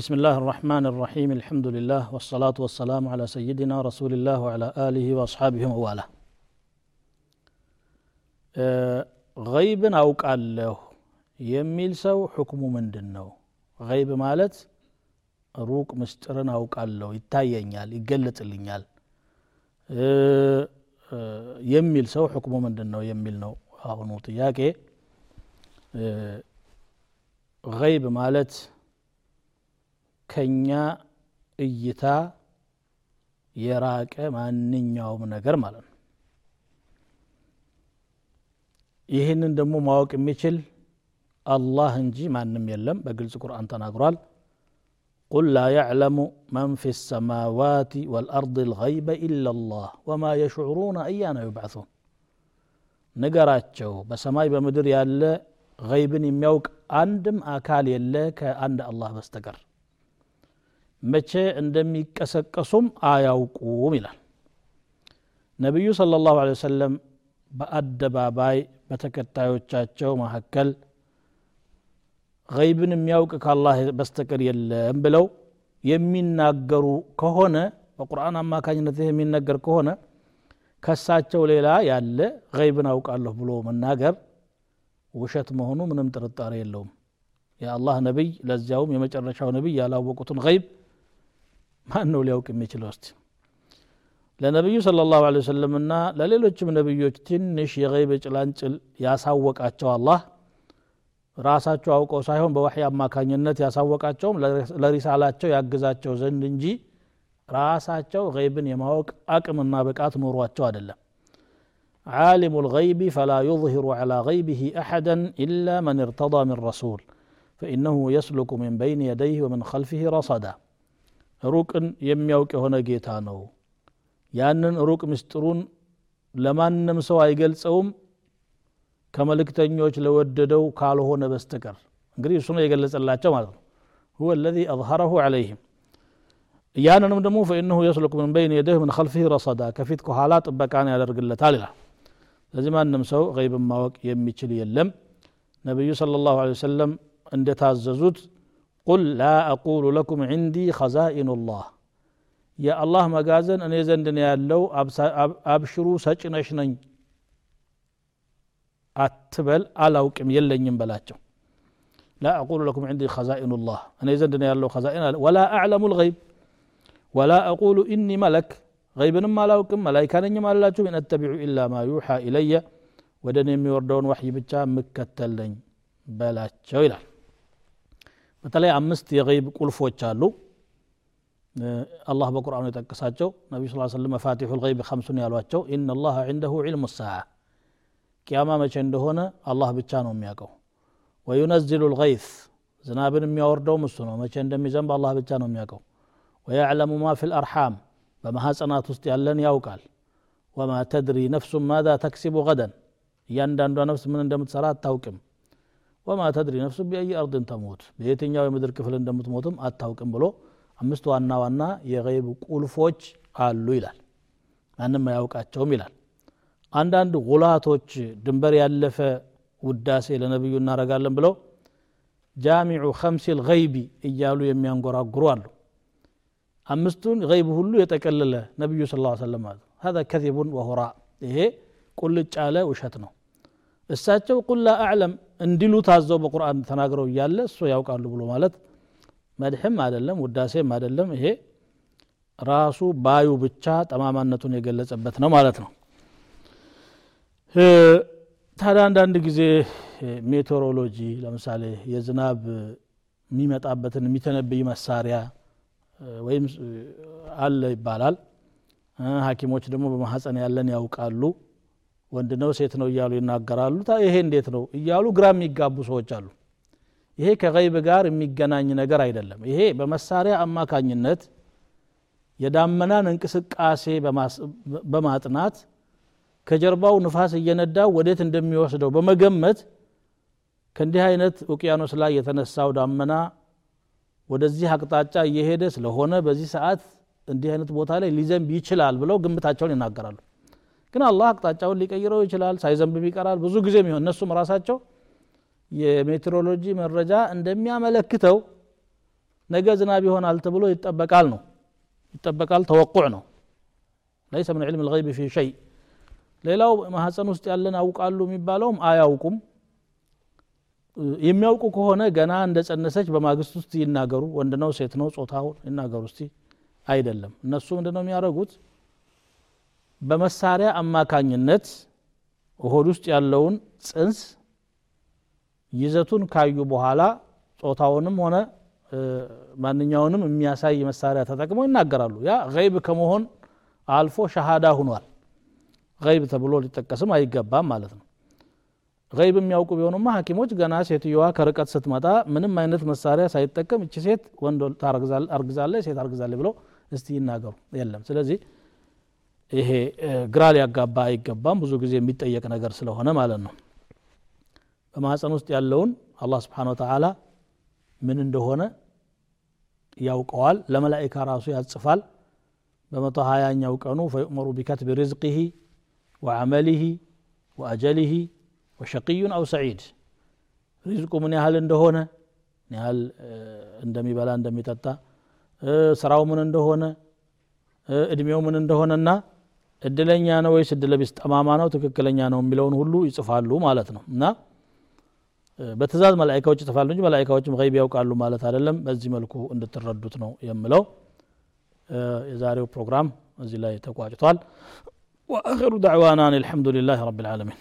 بسم الله الرحمن الرحيم الحمد لله والصلاة والسلام على سيدنا رسول الله وعلى آله وأصحابه وواله غيب أوك الله يميل سو حكم من دنو غيب مالت روك مسترن أوك الله يتايا نيال يقلت اللي نيال يميل سو حكم من دنو يميل نو هاو نوطياكي غيب مالت غيب مالت ከኛ እይታ የራቀ ማንኛውም ነገር ማለት ነው ይህንን ደግሞ ማወቅ የሚችል አላህ እንጂ ማንም የለም በግልጽ ቁርአን ተናግሯል قل لا يعلم من في السماوات والأرض الغيب إلا الله وما يشعرون أيان يبعثون ንገራቸው በሰማይ በምድር ያለ ገይብን የሚያውቅ አንድም አካል የለ ከአንድ አላህ በስተቀር መቼ እንደሚቀሰቀሱም አያውቁም ይላል። ነቢዩ صለ ላሁ ለ በአደባባይ በተከታዮቻቸው መካከል ገይብን የሚያውቅ ከአላህ በስተቀር የለም ብለው የሚናገሩ ከሆነ በቁርአን አማካኝነት የሚነገር ከሆነ ከሳቸው ሌላ ያለ ገይብን አውቃለሁ ብሎ መናገር ውሸት መሆኑ ምንም ጥርጣሬ የለውም። የአላህ ነቢይ ለዚያውም የመጨረሻው ነቢይ ያላወቁትን ገይብ ማን ነው ሊያውቅ የሚችለው እስቲ ለነቢዩ ስለ ላሁ ለ ወሰለምና ለሌሎችም ነቢዮች ትንሽ የገይብ ጭላንጭል ያሳወቃቸው አላህ ራሳቸው አውቀው ሳይሆን በዋሕይ አማካኝነት ያሳወቃቸውም ለሪሳላቸው ያግዛቸው ዘንድ እንጂ ራሳቸው ገይብን የማወቅ አቅምና ብቃት ኖሯቸው አይደለም عالم الغيب فلا يظهر على غيبه أحدا إلا من ارتضى من رسول فإنه يسلك من بين يديه ومن خلفه رصدا ሩቅን የሚያውቅ የሆነ ጌታ ነው ያንን ሩቅ ምስጢሩን ለማንም ሰው አይገልጸውም ከመልእክተኞች ለወደደው ካልሆነ በስተቀር እንግዲህ እሱ ነው የገለጸላቸው ማለት ነው هو الذي أظهره عليهم ያንንም ደግሞ فإنه يسلك من بين يديه من خلفه رصدا ከፊት ከኋላ ጥበቃን ያደርግለታል ይላል ስለዚህ ማንም ሰው ገይብን ማወቅ የሚችል የለም ነቢዩ صلى الله عليه وسلم እንደታዘዙት ቁል ላ አቁሉ ለኩም ዕንዲ ኸዛኢኑ ላህ የአላህ መጋዘን እኔ ዘንድ ነው ያለው አብሽሩ ሰጭነሽ ነኝ አትበል አላውቅም የለኝም በላቸው ላ አቁሉ ለኩም ዕንዲ ኸዛኢኑ ላህ እኔ ዘንድ ነው ያለው ኸዛኢን ወላ አዕለሙ ልገይብ ወላ አቁሉ ኢኒ መለክ ገይብንም አላውቅም መላይካ ነኝም አላችሁ ኢን አተቢዑ ኢላ ማ ዩሓ ኢለየ ወደ እኔ የሚወርደውን ዋሕይ ብቻ የምከተል ነኝ በላቸው ይላል በተለይ አምስት የገይብ ቁልፎች አሉ አላህ በቁርአኑ የጠቀሳቸው ነቢ ስ ስለም መፋቲሑ ልገይብ ከምሱን ያሏቸው ኢነ ላህ ዕንደሁ ዕልሙ ሰዓ ቅያማ መቼ እንደሆነ አላህ ብቻ ነው የሚያውቀው ወዩነዝሉ ልገይት ዝናብን የሚያወርደውም እሱ ነው መቼ እንደሚዘንብ አላህ ብቻ ነው የሚያውቀው ወያዕለሙ ማ ፊ ልአርሓም በማሐፀናት ውስጥ ያለን ያውቃል ወማ ተድሪ ነፍሱን ማዛ ተክሲቡ ገደን እያንዳንዷ ነፍስ ምን እንደምትሰራ አታውቅም ወማ ተድሪ ነፍሱ ቢአይ አርድን ተሞት በየትኛው የምድር ክፍል እንደምትሞትም አታውቅም ብሎ አምስት ዋና ዋና የገይብ ቁልፎች አሉ ይላል ማንም አያውቃቸውም ይላል አንዳንድ ጉላቶች ድንበር ያለፈ ውዳሴ ለነቢዩ እናረጋለን ብለው ጃሚዑ ከምሲል ገይቢ እያሉ የሚያንጎራጉሩ አሉ አምስቱን ገይብ ሁሉ የጠቀለለ ነቢዩ ስ ሰለም ማለት هذا كذب وهراء ይሄ ቁልጭ ያለ ውሸት ነው እሳቸው ቁል ላ አዕለም እንዲሉ ታዘው በቁርአን ተናግረው እያለ እሱ ያውቃሉ ብሎ ማለት መድሕም አይደለም ውዳሴም አይደለም። ይሄ ራሱ ባዩ ብቻ ጠማማነቱን የገለጸበት ነው ማለት ነው። ታዲያ አንዳንድ ጊዜ ሜቴሮሎጂ ለምሳሌ የዝናብ የሚመጣበትን የሚተነብይ መሳሪያ ወይም አለ ይባላል። ሀኪሞች ደግሞ በማሐፀን ያለን ያውቃሉ ወንድ ነው ሴት ነው እያሉ ይናገራሉ። ይሄ እንዴት ነው እያሉ ግራ የሚጋቡ ሰዎች አሉ። ይሄ ከገይብ ጋር የሚገናኝ ነገር አይደለም። ይሄ በመሳሪያ አማካኝነት የዳመናን እንቅስቃሴ በማጥናት ከጀርባው ንፋስ እየነዳው ወዴት እንደሚወስደው በመገመት ከእንዲህ አይነት ውቅያኖስ ላይ የተነሳው ዳመና ወደዚህ አቅጣጫ እየሄደ ስለሆነ በዚህ ሰዓት እንዲህ አይነት ቦታ ላይ ሊዘንብ ይችላል ብለው ግምታቸውን ይናገራሉ ግን አላህ አቅጣጫውን ሊቀይረው ይችላል ሳይዘንብም ይቀራል። ብዙ ጊዜ የሚሆን እነሱም ራሳቸው የሜትሮሎጂ መረጃ እንደሚያመለክተው ነገ ዝናብ ይሆናል ተብሎ ይጠበቃል ነው። ይጠበቃል ተወቁዕ ነው። ለይሰ ምን ዕልም ልገይብ ፊ ሸይ። ሌላው ማህፀን ውስጥ ያለን ያውቃሉ የሚባለውም አያውቁም። የሚያውቁ ከሆነ ገና እንደ ጸነሰች በማግስት ውስጥ ይናገሩ። ወንድ ነው ሴት ነው ጾታው ይናገሩ። እስቲ አይደለም። እነሱ ምንድን ነው የሚያደርጉት በመሳሪያ አማካኝነት ሆድ ውስጥ ያለውን ጽንስ ይዘቱን ካዩ በኋላ ጾታውንም ሆነ ማንኛውንም የሚያሳይ መሳሪያ ተጠቅመው ይናገራሉ። ያ ገይብ ከመሆን አልፎ ሸሃዳ ሁኗል። ገይብ ተብሎ ሊጠቀስም አይገባም ማለት ነው። ገይብ የሚያውቁ ቢሆኑማ ሐኪሞች ገና ሴትዮዋ ከርቀት ስትመጣ ምንም አይነት መሳሪያ ሳይጠቀም እቺ ሴት ወንድ አርግዛለች ሴት አርግዛለች ብለው እስቲ ይናገሩ። የለም። ስለዚህ ይሄ ግራ ሊያጋባ አይገባም። ብዙ ጊዜ የሚጠየቅ ነገር ስለሆነ ማለት ነው። በማህፀን ውስጥ ያለውን አላህ ስብሓን ወተላ ምን እንደሆነ ያውቀዋል። ለመላይካ ራሱ ያጽፋል። በመቶ ሀያኛው ቀኑ ፈዩእመሩ ቢከትቢ ሪዝቅህ ወዓመሊህ ወአጀሊህ ወሸቅዩን አው ሰዒድ። ሪዝቁ ምን ያህል እንደሆነ ምን ያህል እንደሚበላ እንደሚጠጣ ስራው ምን እንደሆነ እድሜው ምን እንደሆነና እድለኛ ነው ወይስ እድለቢስ ጠማማ ነው ትክክለኛ ነው የሚለውን ሁሉ ይጽፋሉ ማለት ነው እና በትእዛዝ መላይካዎች ይጽፋሉ እንጂ መላይካዎችም ገይብ ያውቃሉ ማለት አይደለም በዚህ መልኩ እንድትረዱት ነው የምለው የዛሬው ፕሮግራም እዚህ ላይ ተቋጭቷል وآخر دعوانا أن الحمد لله رب العالمين